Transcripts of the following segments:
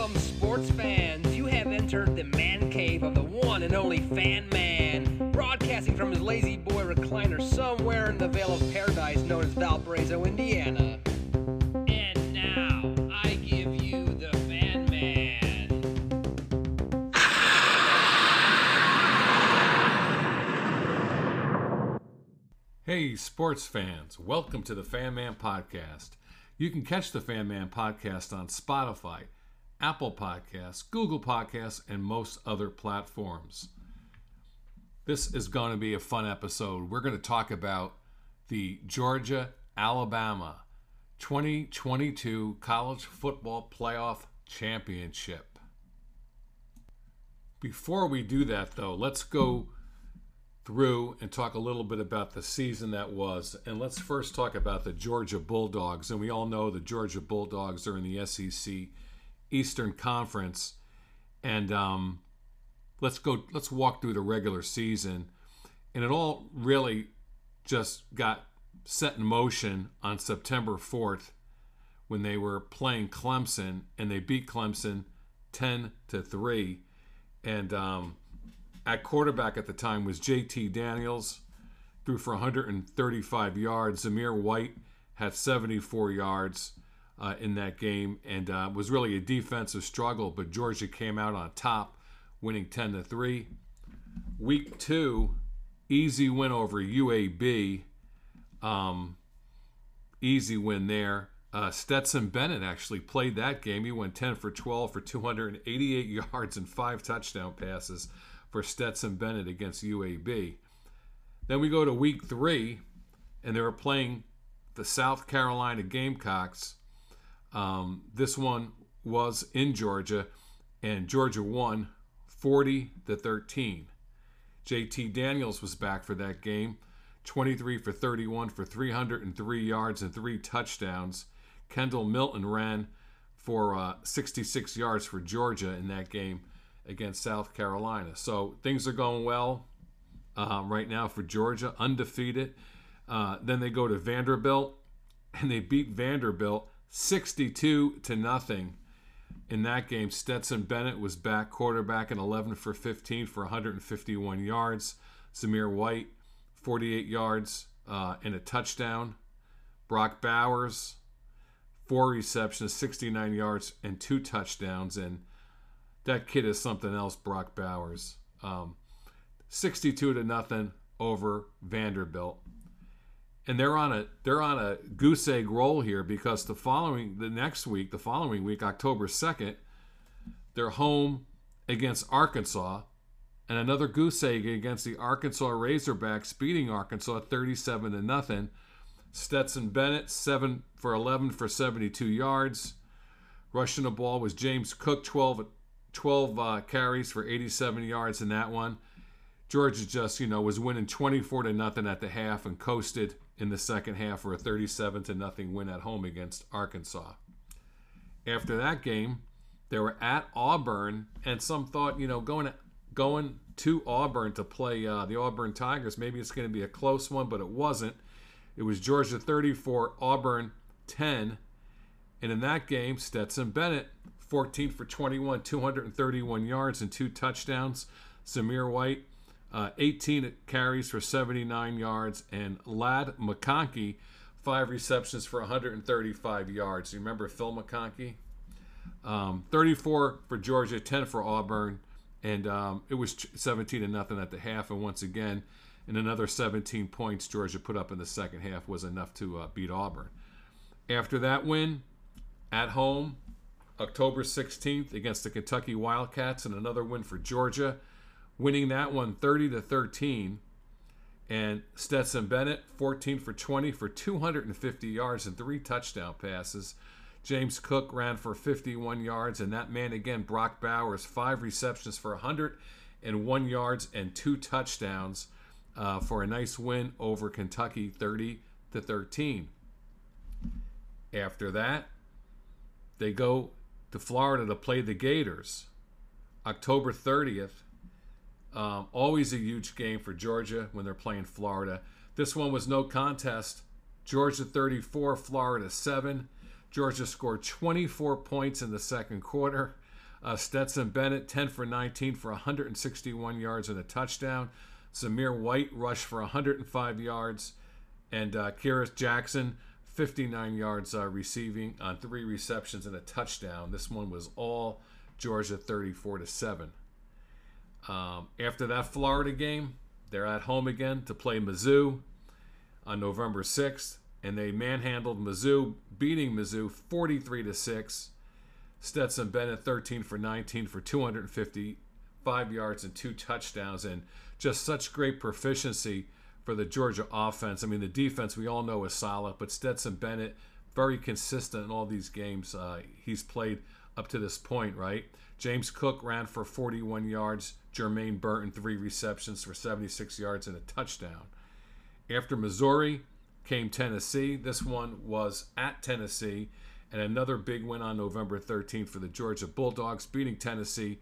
Welcome, sports fans. You have entered the man cave of the one and only Fan Man, broadcasting from his lazy boy recliner somewhere in the Vale of Paradise known as Valparaiso, Indiana. And now, I give you the Fan Man. Hey, sports fans, welcome to the Fan Man Podcast. You can catch the Fan Man Podcast on Spotify, Apple Podcasts, Google Podcasts, and most other platforms. This is going to be a fun episode. We're going to talk about the Georgia Alabama 2022 College Football Playoff Championship. Before we do that, though, let's go through and talk a little bit about the season that was. And let's first talk about the Georgia Bulldogs. And we all know the Georgia Bulldogs are in the SEC Eastern Conference. And um, let's go. Let's walk through the regular season. And it all really just got set in motion on September 4th when they were playing Clemson and they beat Clemson 10 to 3. And um, at quarterback at the time was JT Daniels, threw for 135 yards. Zamir White had 74 yards uh, in that game and uh, was really a defensive struggle, but Georgia came out on top, winning 10 to 3. Week two, easy win over UAB. Um, easy win there. Uh, Stetson Bennett actually played that game. He went 10 for 12 for 288 yards and five touchdown passes for Stetson Bennett against UAB. Then we go to week three, and they were playing the South Carolina Gamecocks. Um, this one was in Georgia, and Georgia won 40 to 13. JT Daniels was back for that game, 23 for 31 for 303 yards and three touchdowns. Kendall Milton ran for uh, 66 yards for Georgia in that game against South Carolina. So things are going well uh, right now for Georgia, undefeated. Uh, then they go to Vanderbilt, and they beat Vanderbilt 62 to nothing. In that game, Stetson Bennett was back quarterback and 11 for 15 for 151 yards. Zamir White, 48 yards uh, and a touchdown. Brock Bowers, four receptions, 69 yards and two touchdowns. And that kid is something else, Brock Bowers. Um, 62 to nothing over Vanderbilt. And they're on a they're on a goose egg roll here because the following the next week, the following week, October 2nd, they're home against Arkansas and another goose egg against the Arkansas Razorbacks, beating Arkansas 37 to nothing. Stetson Bennett, 7 for 11 for 72 yards. Rushing the ball was James Cook, 12 12 uh, carries for 87 yards in that one. Georgia just, you know, was winning 24 to nothing at the half and coasted in the second half for a 37 to nothing win at home against Arkansas. After that game, they were at Auburn, and some thought, you know, going going to Auburn to play uh, the Auburn Tigers, maybe it's going to be a close one, but it wasn't. It was Georgia 34, Auburn 10, and in that game, Stetson Bennett 14 for 21, 231 yards and two touchdowns. Zamir White, uh, 18 carries for 79 yards. And Ladd McConkey, five receptions for 135 yards. You remember Phil McConkey? Um, 34 for Georgia, 10 for Auburn. And um, it was 17 to nothing at the half. And once again, and another 17 points Georgia put up in the second half was enough to uh, beat Auburn. After that win, at home, October 16th against the Kentucky Wildcats and another win for Georgia, winning that one 30 to 13. And Stetson Bennett 14 for 20 for 250 yards and three touchdown passes. James Cook ran for 51 yards, and that man again, Brock Bowers, five receptions for 101 yards and two touchdowns uh, for a nice win over Kentucky, 30 to 13. After that, they go to Florida to play the Gators. October 30th. Um, always a huge game for Georgia when they're playing Florida. This one was no contest. Georgia 34, Florida 7. Georgia scored 24 points in the second quarter. Uh, Stetson Bennett, 10 for 19 for 161 yards and a touchdown. Zamir White rushed for 105 yards. And uh, Kearis Jackson, 59 yards uh, receiving on three receptions and a touchdown. This one was all Georgia 34 to 7. Um, after that Florida game, they're at home again to play Mizzou on November 6th, and they manhandled Mizzou, beating Mizzou 43 to 6. Stetson Bennett 13 for 19 for 255 yards and two touchdowns, and just such great proficiency for the Georgia offense. I mean, the defense we all know is solid, but Stetson Bennett very consistent in all these games uh, he's played up to this point, right? James Cook ran for 41 yards. Jermaine Burton, three receptions for 76 yards and a touchdown. After Missouri came Tennessee. This one was at Tennessee. And another big win on November 13th for the Georgia Bulldogs, beating Tennessee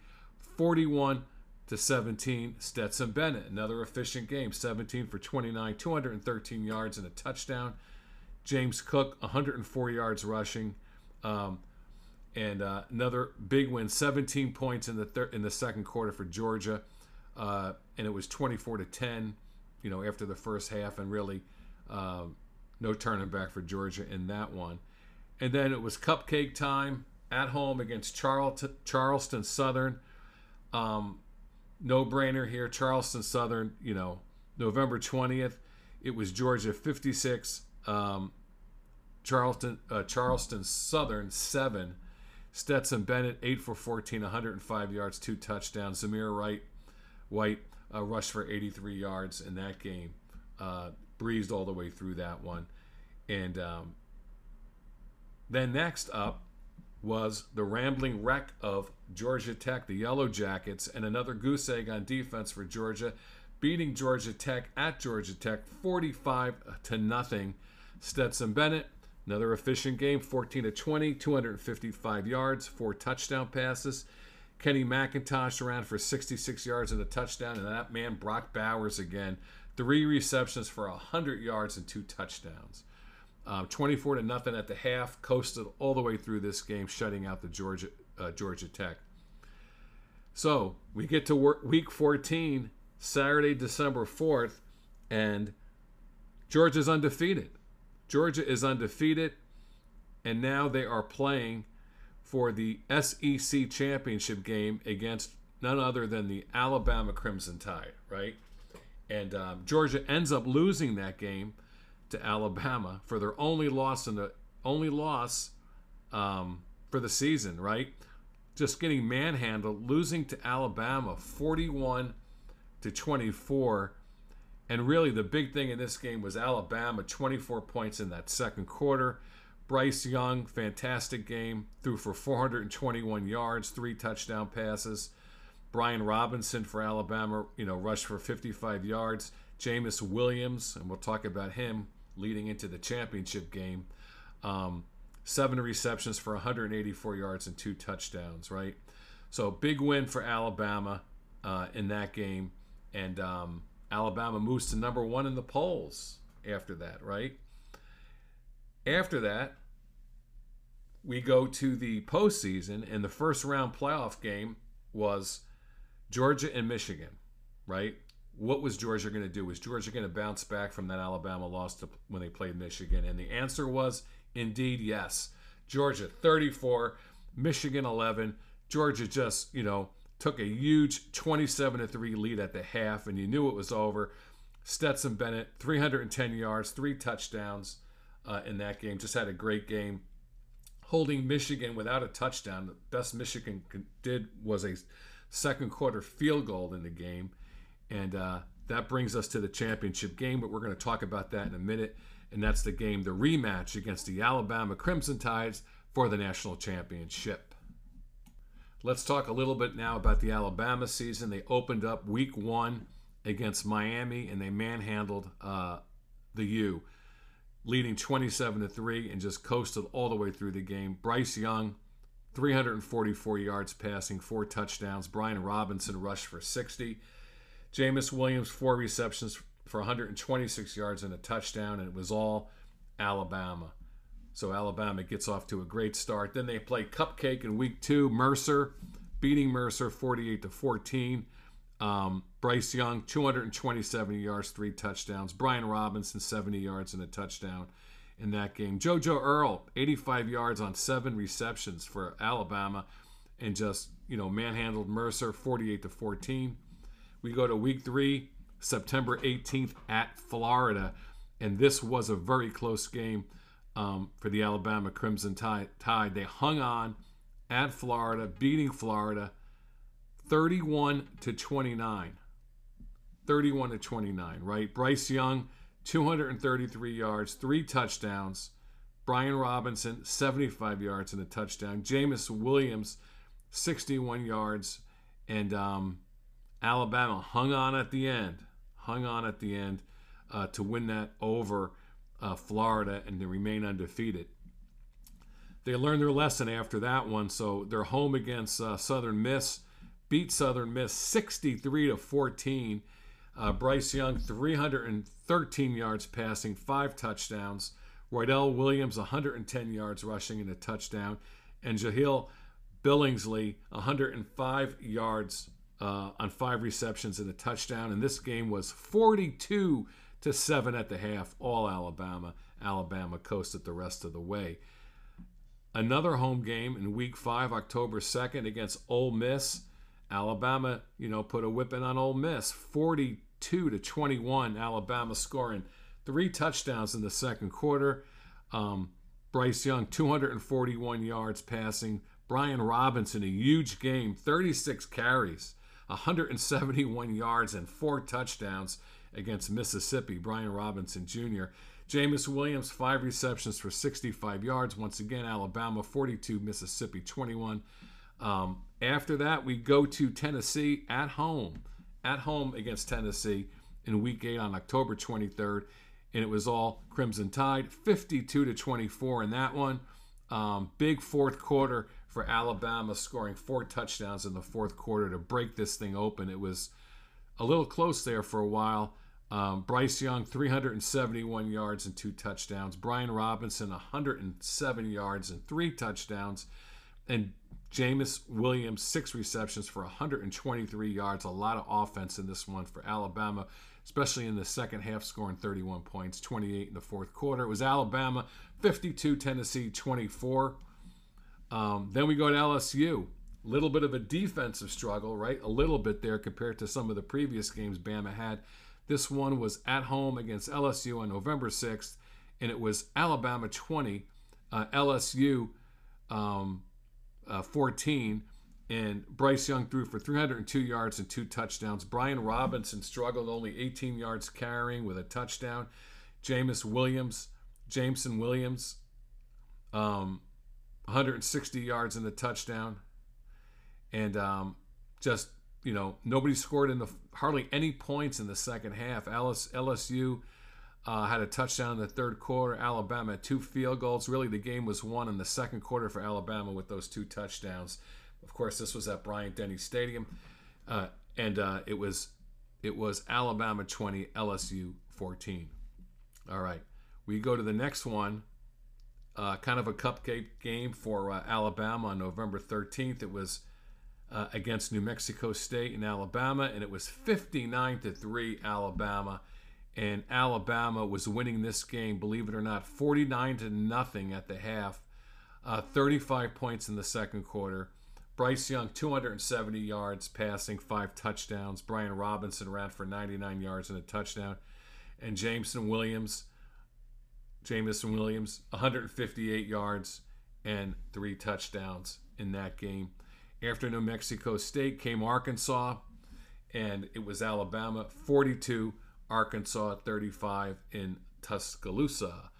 41 to 17. Stetson Bennett, another efficient game, 17 for 29, 213 yards and a touchdown. James Cook, 104 yards rushing. Um, and uh, another big win, 17 points in the thir- in the second quarter for Georgia, uh, and it was 24 to 10. You know, after the first half, and really uh, no turning back for Georgia in that one. And then it was cupcake time at home against Charlton, Charleston Southern. Um, no brainer here. Charleston Southern, you know, November 20th. It was Georgia 56, um, Charleston, uh, Charleston Southern 7. Stetson Bennett, 8 for 14, 105 yards, two touchdowns. Zamir Wright, White uh, rushed for 83 yards in that game. Uh, breezed all the way through that one. And um, then next up was the rambling wreck of Georgia Tech, the Yellow Jackets, and another goose egg on defense for Georgia, beating Georgia Tech at Georgia Tech 45 to nothing. Stetson Bennett, Another efficient game, 14 to 20, 255 yards, four touchdown passes. Kenny McIntosh ran for 66 yards and a touchdown, and that man, Brock Bowers, again, three receptions for 100 yards and two touchdowns. Um, 24 to nothing at the half, coasted all the way through this game, shutting out the Georgia uh, Georgia Tech. So we get to work, week 14, Saturday, December 4th, and Georgia's undefeated. Georgia is undefeated, and now they are playing for the SEC championship game against none other than the Alabama Crimson Tide, right? And um, Georgia ends up losing that game to Alabama for their only loss in the only loss um, for the season, right? Just getting manhandled, losing to Alabama 41 to 24 and really, the big thing in this game was Alabama, 24 points in that second quarter. Bryce Young, fantastic game, threw for 421 yards, three touchdown passes. Brian Robinson for Alabama, you know, rushed for 55 yards. Jameis Williams, and we'll talk about him leading into the championship game. Um, seven receptions for 184 yards and two touchdowns, right? So big win for Alabama uh, in that game. And, um, Alabama moves to number one in the polls after that, right? After that, we go to the postseason, and the first round playoff game was Georgia and Michigan, right? What was Georgia going to do? Was Georgia going to bounce back from that Alabama loss to, when they played Michigan? And the answer was indeed yes. Georgia 34, Michigan 11. Georgia just, you know, took a huge 27 3 lead at the half, and you knew it was over. Stetson Bennett, 310 yards, three touchdowns uh, in that game. Just had a great game. Holding Michigan without a touchdown. The best Michigan did was a second quarter field goal in the game. And uh, that brings us to the championship game, but we're going to talk about that in a minute. And that's the game, the rematch against the Alabama Crimson Tides for the national championship. Let's talk a little bit now about the Alabama season. They opened up week one against Miami and they manhandled uh, the U, leading 27 to 3 and just coasted all the way through the game. Bryce Young, 344 yards passing, four touchdowns. Brian Robinson rushed for 60. Jameis Williams, four receptions for 126 yards and a touchdown, and it was all Alabama. So Alabama gets off to a great start. Then they play Cupcake in week two. Mercer beating Mercer 48 to 14. Um, Bryce Young, 227 yards, three touchdowns. Brian Robinson, 70 yards and a touchdown in that game. JoJo Earle 85 yards on seven receptions for Alabama, and just you know manhandled Mercer, 48 to 14. We go to Week Three, September 18th at Florida, and this was a very close game um, for the Alabama Crimson Tide. They hung on at Florida, beating Florida 31 to 29. 31 to 29, right? Bryce Young, 233 yards, three touchdowns. Brian Robinson, 75 yards and a touchdown. Jameis Williams, 61 yards. And um, Alabama hung on at the end, hung on at the end uh, to win that over uh, Florida and to remain undefeated. They learned their lesson after that one, so they're home against uh, Southern Miss beat Southern Miss 63 to 14. Uh, Bryce Young 313 yards passing, five touchdowns. Roydell Williams 110 yards rushing and a touchdown, and Jahleel Billingsley 105 yards uh, on five receptions and a touchdown. And this game was 42 to seven at the half. All Alabama. Alabama coasted the rest of the way. Another home game in Week Five, October 2nd, against Ole Miss. Alabama, you know, put a whipping on Ole Miss, 42 to 21. Alabama scoring three touchdowns in the second quarter. Um, Bryce Young, 241 yards passing. Brian Robinson, a huge game, 36 carries, 171 yards, and four touchdowns against Mississippi. Brian Robinson Jr. Jameis Williams, five receptions for 65 yards. Once again, Alabama 42, Mississippi 21. Um, after that, we go to Tennessee at home, at home against Tennessee in Week Eight on October 23rd, and it was all Crimson Tide, 52 to 24 in that one. Um, big fourth quarter for Alabama, scoring four touchdowns in the fourth quarter to break this thing open. It was a little close there for a while. Um, Bryce Young, 371 yards and two touchdowns. Brian Robinson, 107 yards and three touchdowns. And Jameis Williams, six receptions for 123 yards. A lot of offense in this one for Alabama, especially in the second half, scoring 31 points, 28 in the fourth quarter. It was Alabama 52, Tennessee 24. Um, then we go to LSU. Little bit of a defensive struggle, right? A little bit there compared to some of the previous games Bama had. This one was at home against LSU on November 6th, and it was Alabama 20, uh, LSU um, uh, 14. And Bryce Young threw for 302 yards and two touchdowns. Brian Robinson struggled only 18 yards carrying with a touchdown. Jameis Williams, Jameson Williams, um, 160 yards and a touchdown. And um, just, you know, nobody scored in the hardly any points in the second half. LSU uh, had a touchdown in the third quarter. Alabama two field goals. Really, the game was won in the second quarter for Alabama with those two touchdowns. Of course, this was at Bryant Denny Stadium, uh, and uh, it was it was Alabama 20, LSU 14. All right, we go to the next one. Uh, kind of a cupcake game for uh, Alabama on November 13th. It was uh, against New Mexico State in Alabama, and it was 59 to three Alabama and Alabama was winning this game, believe it or not, 49 to nothing at the half, uh, 35 points in the second quarter. Bryce Young, 270 yards passing, five touchdowns. Brian Robinson ran for 99 yards and a touchdown. And Jameson Williams, Jameson Williams, 158 yards and three touchdowns in that game. After New Mexico State came Arkansas, and it was Alabama 42- Arkansas 35 in Tuscaloosa.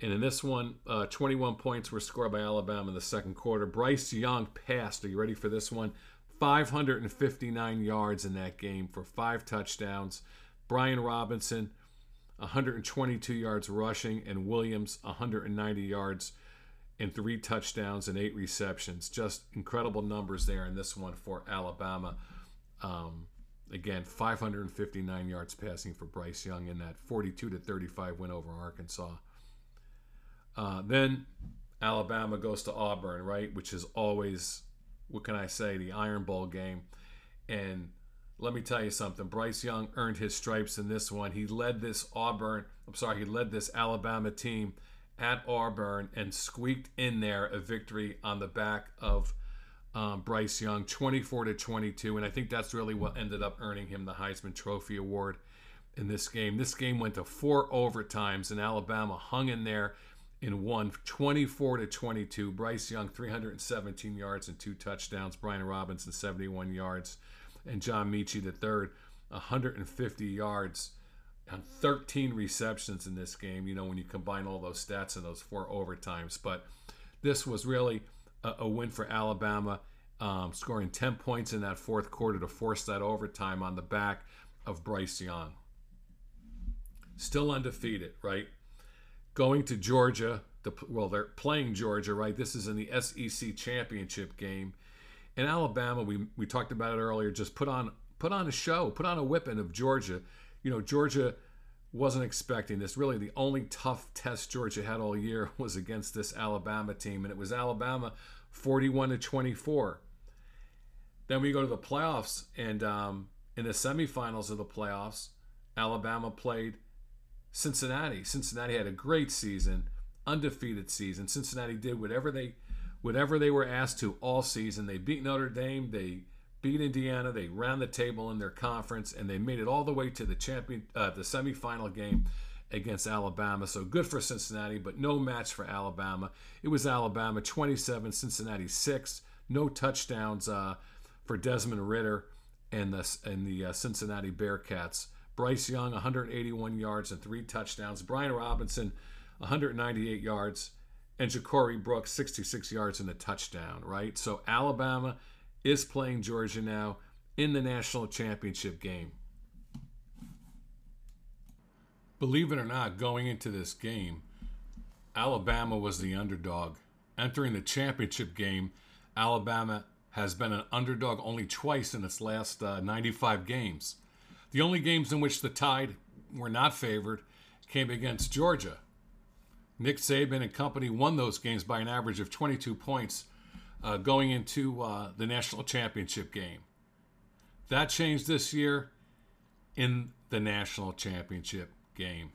And in this one, uh, 21 points were scored by Alabama in the second quarter. Bryce Young passed. Are you ready for this one? 559 yards in that game for five touchdowns. Brian Robinson, 122 yards rushing, and Williams, 190 yards and three touchdowns and eight receptions. Just incredible numbers there in this one for Alabama. Um, Again, 559 yards passing for Bryce Young in that 42 to 35 win over Arkansas. Uh, then Alabama goes to Auburn, right, which is always what can I say, the Iron Bowl game. And let me tell you something. Bryce Young earned his stripes in this one. He led this Auburn, I'm sorry, he led this Alabama team at Auburn and squeaked in there a victory on the back of um, Bryce Young, 24 to 22. And I think that's really what ended up earning him the Heisman Trophy Award in this game. This game went to four overtimes, and Alabama hung in there and won 24 to 22. Bryce Young, 317 yards and two touchdowns. Brian Robinson, 71 yards and John Metchie the third, 150 yards on 13 receptions in this game. You know, when you combine all those stats and those four overtimes, but this was really a, a win for Alabama, um, scoring 10 points in that fourth quarter to force that overtime on the back of Bryce Young. Still undefeated, right? Going to Georgia. Well, they're playing Georgia, right? This is in the SEC championship game in Alabama, we we talked about it earlier. Just put on put on a show, put on a whipping of Georgia. You know, Georgia wasn't expecting this. Really, the only tough test Georgia had all year was against this Alabama team, and it was Alabama 41 to 24. Then we go to the playoffs, and um, in the semifinals of the playoffs, Alabama played Cincinnati. Cincinnati had a great season, undefeated season. Cincinnati did whatever they whatever they were asked to all season. They beat Notre Dame, they beat Indiana, they ran the table in their conference, and they made it all the way to the champion, uh, the semifinal game against Alabama. So good for Cincinnati, but no match for Alabama. It was Alabama 27, Cincinnati 6. No touchdowns uh, for Desmond Ridder and the and the uh, Cincinnati Bearcats. Bryce Young 181 yards and three touchdowns. Brian Robinson 198 yards and Ja'Corey Brooks 66 yards and a touchdown, right? So Alabama is playing Georgia now in the national championship game. Believe it or not, going into this game, Alabama was the underdog. Entering the championship game, Alabama has been an underdog only twice in its last uh, 95 games. The only games in which the Tide were not favored came against Georgia, Nick Saban and company won those games by an average of 22 points uh, going into uh, the national championship game. That changed this year in the national championship game.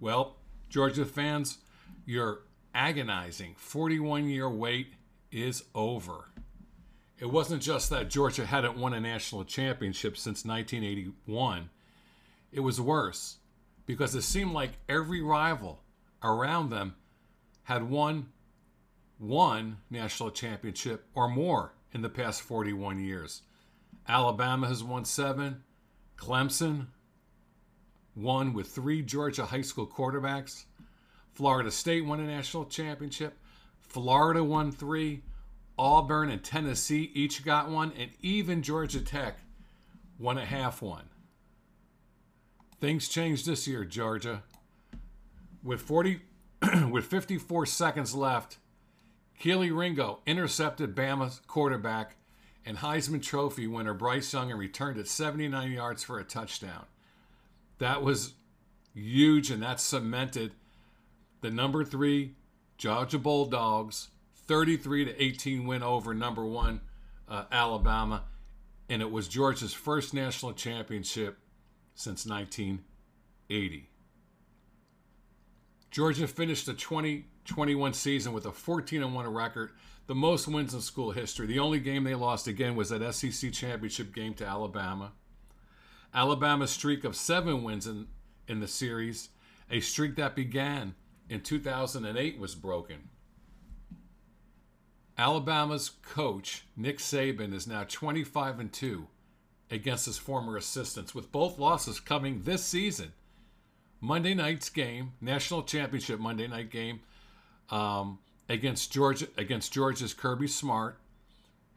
Well, Georgia fans, your agonizing 41 year wait is over. It wasn't just that Georgia hadn't won a national championship since 1981, it was worse because it seemed like every rival around them had won one national championship or more in the past 41 years. Alabama has won seven. Clemson won with three Georgia high school quarterbacks. Florida State won a national championship. Florida won three. Auburn and Tennessee each got one. And even Georgia Tech won a half one. Things changed this year, Georgia. With 40 with 54 seconds left, Kelee Ringo intercepted Bama's quarterback and Heisman Trophy winner Bryce Young and returned it 79 yards for a touchdown. That was huge, and that cemented the number three Georgia Bulldogs 33 to 18 win over number one uh, Alabama, and it was Georgia's first national championship since 1980. Georgia finished the 2021 season with a 14 1 record, the most wins in school history. The only game they lost again was that SEC championship game to Alabama. Alabama's streak of seven wins in, in the series, a streak that began in 2008, was broken. Alabama's coach, Nick Saban, is now 25 and 2 against his former assistants, with both losses coming this season. Monday night's game, national championship Monday night game um, against Georgia against Georgia's Kirby Smart,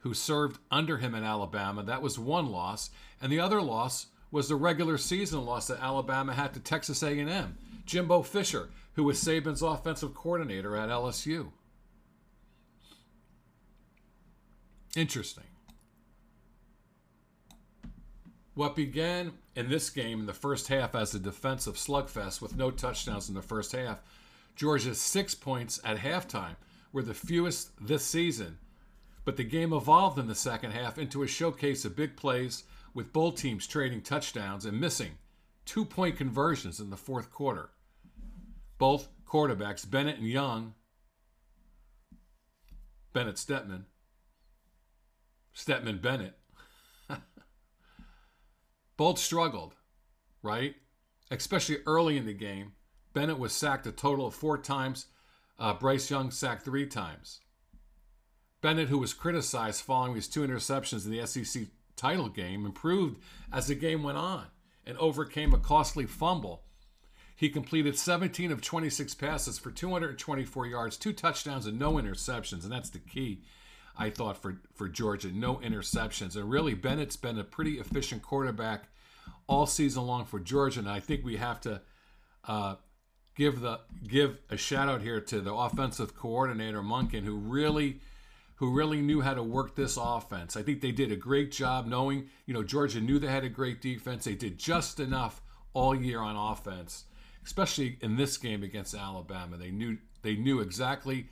who served under him in Alabama. That was one loss, and the other loss was the regular season loss that Alabama had to Texas A&M. Jimbo Fisher, who was Saban's offensive coordinator at LSU. Interesting. What began in this game in the first half as a defensive slugfest with no touchdowns in the first half, Georgia's six points at halftime were the fewest this season. But the game evolved in the second half into a showcase of big plays with both teams trading touchdowns and missing two point conversions in the fourth quarter. Both quarterbacks, Bennett and Young, Bennett Stetman, Stetman Bennett, both struggled, right? Especially early in the game. Bennett was sacked a total of four times. Uh, Bryce Young sacked three times. Bennett, who was criticized following his two interceptions in the SEC title game, improved as the game went on and overcame a costly fumble. He completed 17 of 26 passes for 224 yards, two touchdowns, and no interceptions. And that's the key, I thought, for, for Georgia no interceptions. And really, Bennett's been a pretty efficient quarterback all season long for Georgia. And I think we have to uh, give the give a shout out here to the offensive coordinator Monken, who really who really knew how to work this offense. I think they did a great job knowing, you know, Georgia knew they had a great defense. They did just enough all year on offense, especially in this game against Alabama. They knew they knew exactly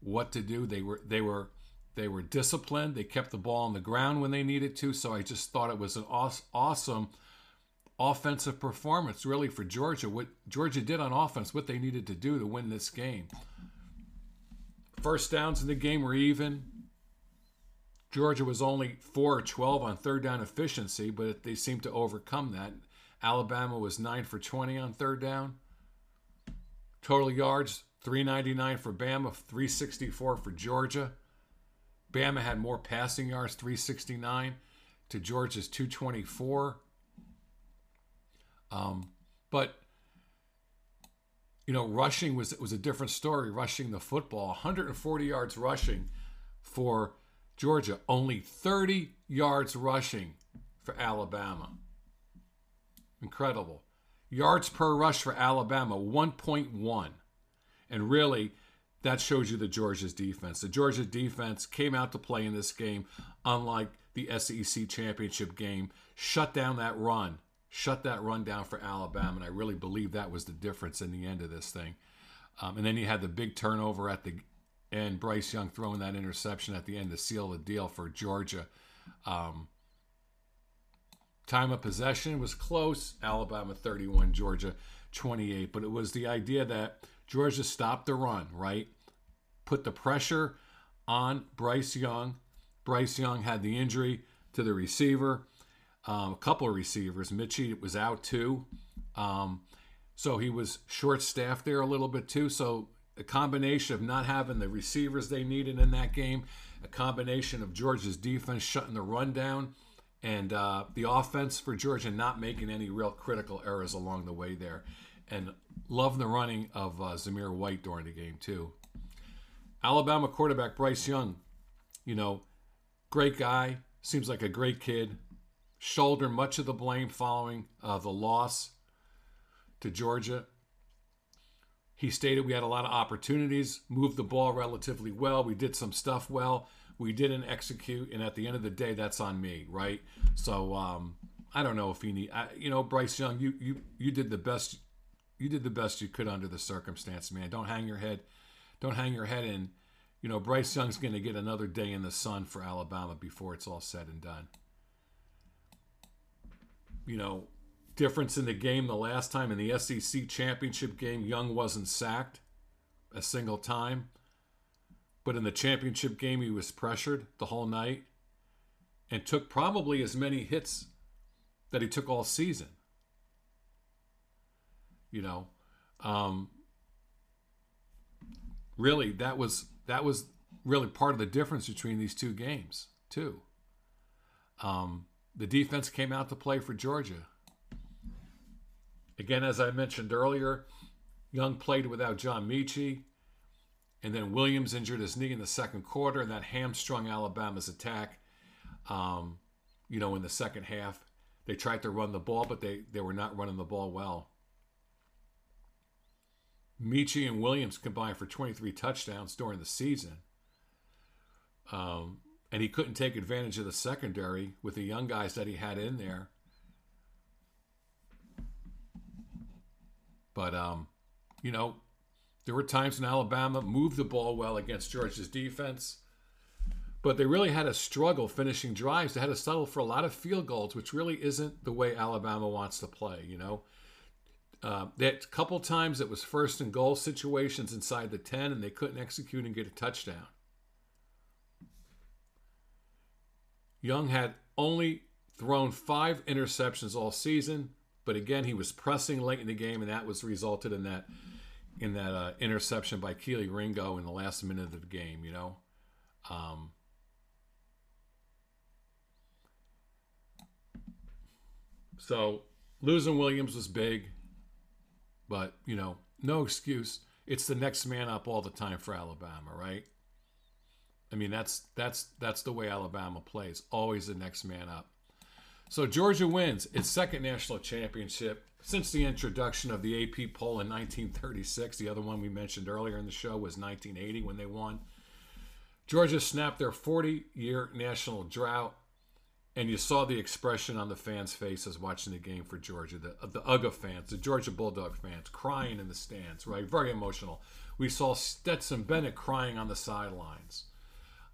what to do. They were they were they were disciplined. They kept the ball on the ground when they needed to. So I just thought it was an awesome offensive performance, really, for Georgia. What Georgia did on offense, what they needed to do to win this game. First downs in the game were even. Georgia was only 4 or 12 on third down efficiency, but they seemed to overcome that. Alabama was 9 for 20 on third down. Total yards 399 for Bama, 364 for Georgia. Bama had more passing yards, 369 to Georgia's 224. Um, but you know, rushing was was a different story. Rushing the football, 140 yards rushing for Georgia, only 30 yards rushing for Alabama. Incredible. Yards per rush for Alabama, 1.1. And really, that shows you the Georgia's defense. The Georgia defense came out to play in this game, unlike the SEC championship game, shut down that run shut that run down for Alabama. And I really believe that was the difference in the end of this thing. Um, and then you had the big turnover at the end, Bryce Young throwing that interception at the end to seal the deal for Georgia. Um, time of possession was close Alabama 31, Georgia 28. But it was the idea that Georgia stopped the run, right? Put the pressure on Bryce Young. Bryce Young had the injury to the receiver um, a couple of receivers. Metchie was out too. Um, so he was short staffed there a little bit too. So a combination of not having the receivers they needed in that game, a combination of Georgia's defense shutting the run down, and uh, the offense for Georgia not making any real critical errors along the way there. And love the running of uh, Zamir White during the game too. Alabama quarterback Bryce Young, you know, great guy, seems like a great kid shoulder much of the blame following uh, the loss to Georgia. He stated we had a lot of opportunities, moved the ball relatively well, we did some stuff well, we didn't execute, and at the end of the day, that's on me, right? So um, I don't know if he need, I, you know, Bryce Young, you you you did the best, you did the best you could under the circumstance, man. Don't hang your head, don't hang your head in. You know, Bryce Young's going to get another day in the sun for Alabama before it's all said and done you know, difference in the game the last time in the SEC championship game, Young wasn't sacked a single time. But in the championship game, he was pressured the whole night and took probably as many hits that he took all season. You know, um, really, that was that was really part of the difference between these two games too. Um, the defense came out to play for Georgia. Again, as I mentioned earlier, Young played without John Metchie. And then Williams injured his knee in the second quarter, and that hamstrung Alabama's attack. Um, you know, in the second half, they tried to run the ball, but they, they were not running the ball well. Metchie and Williams combined for 23 touchdowns during the season. Um, and he couldn't take advantage of the secondary with the young guys that he had in there. But um, you know, there were times when Alabama moved the ball well against Georgia's defense, but they really had a struggle finishing drives. They had to settle for a lot of field goals, which really isn't the way Alabama wants to play. You know, uh, that couple times it was first and goal situations inside the ten, and they couldn't execute and get a touchdown. Young had only thrown five interceptions all season, but again he was pressing late in the game, and that was resulted in that in that uh, interception by Kelee Ringo in the last minute of the game. You know. Um, So losing Williams was big, but you know, no excuse. It's the next man up all the time for Alabama, right? I mean, that's that's that's the way Alabama plays. Always the next man up. So Georgia wins its second national championship since the introduction of the AP poll in 1936. The other one we mentioned earlier in the show was 1980 when they won. Georgia snapped their 40-year national drought and you saw the expression on the fans' faces watching the game for Georgia, the the UGA fans, the Georgia Bulldog fans, crying in the stands, right? Very emotional. We saw Stetson Bennett crying on the sidelines.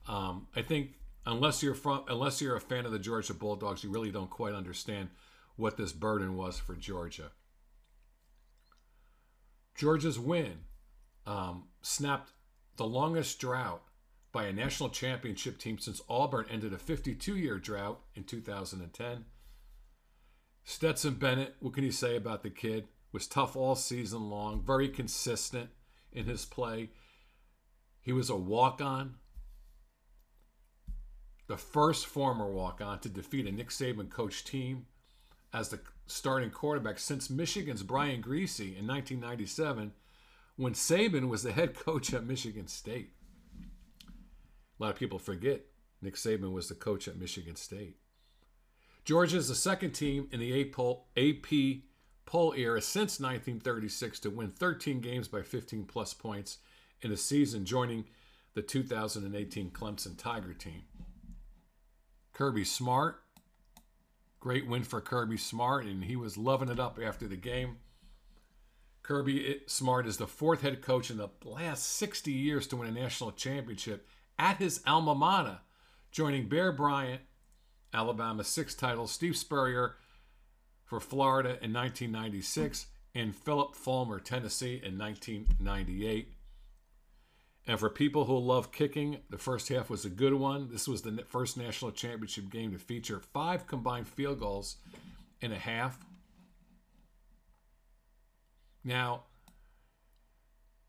Um, I think unless you're from, unless you're a fan of the Georgia Bulldogs, you really don't quite understand what this burden was for Georgia. Georgia's win um, snapped the longest drought by a national championship team since Auburn ended a 52 year drought in 2010. Stetson Bennett, what can you say about the kid? Was tough all season long, very consistent in his play. He was a walk on, the first former walk on to defeat a Nick Saban coached team as the starting quarterback since Michigan's Brian Griese in 1997 when Saban was the head coach at Michigan State. A lot of people forget Nick Saban was the coach at Michigan State. Georgia is the second team in the AP poll era since 1936 to win 13 games by 15 plus points in a season, joining the 2018 Clemson Tiger team. Kirby Smart, great win for Kirby Smart, and he was loving it up after the game. Kirby Smart is the fourth head coach in the last 60 years to win a national championship at his alma mater, joining Bear Bryant, Alabama six titles, Steve Spurrier for Florida in 1996, and Phillip Fulmer, Tennessee in 1998. And for people who love kicking, the first half was a good one. This was the first national championship game to feature five combined field goals in a half. Now,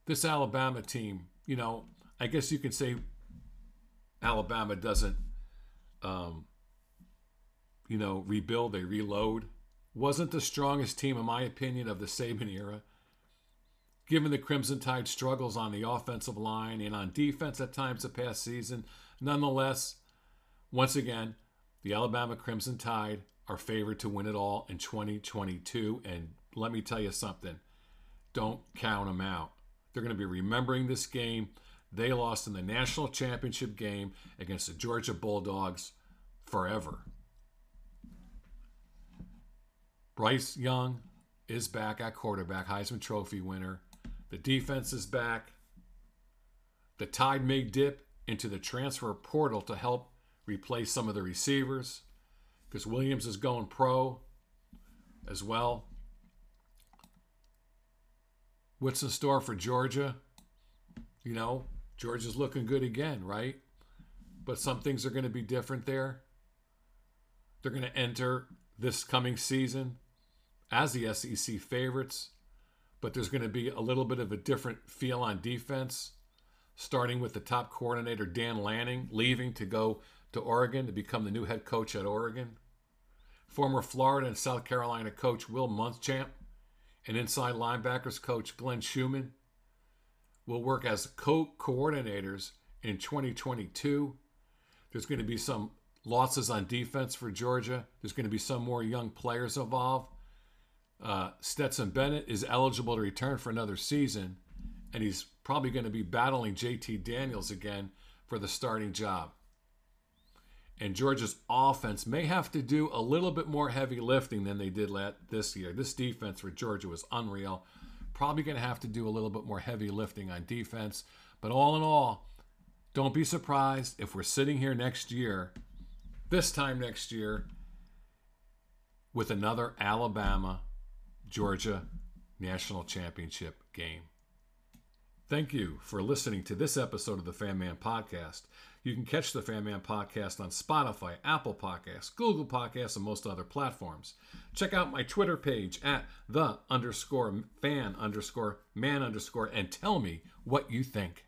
this Alabama team, you know, I guess you can say Alabama doesn't, um, you know, rebuild, they reload. Wasn't the strongest team, in my opinion, of the Saban era. Given the Crimson Tide struggles on the offensive line and on defense at times the past season, nonetheless, once again, the Alabama Crimson Tide are favored to win it all in 2022. And let me tell you something don't count them out. They're going to be remembering this game. They lost in the national championship game against the Georgia Bulldogs forever. Bryce Young is back at quarterback, Heisman Trophy winner. The defense is back. The Tide may dip into the transfer portal to help replace some of the receivers because Williams is going pro as well. What's in store for Georgia? You know, Georgia's looking good again, right? But some things are going to be different there. They're going to enter this coming season as the SEC favorites, but there's going to be a little bit of a different feel on defense, starting with the top coordinator, Dan Lanning, leaving to go to Oregon to become the new head coach at Oregon. Former Florida and South Carolina coach Will Muschamp and inside linebackers coach Glenn Schumann will work as co coordinators in 2022. There's going to be some losses on defense for Georgia. There's going to be some more young players involved. Uh, Stetson Bennett is eligible to return for another season, and he's probably going to be battling JT Daniels again for the starting job. And Georgia's offense may have to do a little bit more heavy lifting than they did this year. This defense for Georgia was unreal. Probably going to have to do a little bit more heavy lifting on defense. But all in all, Don't be surprised if we're sitting here next year, this time next year, with another Alabama Georgia national championship game. Thank you for listening to this episode of the Fan Man Podcast. You can catch the Fan Man Podcast on Spotify, Apple Podcasts, Google Podcasts, and most other platforms. Check out my Twitter page at the underscore fan underscore man underscore and tell me what you think.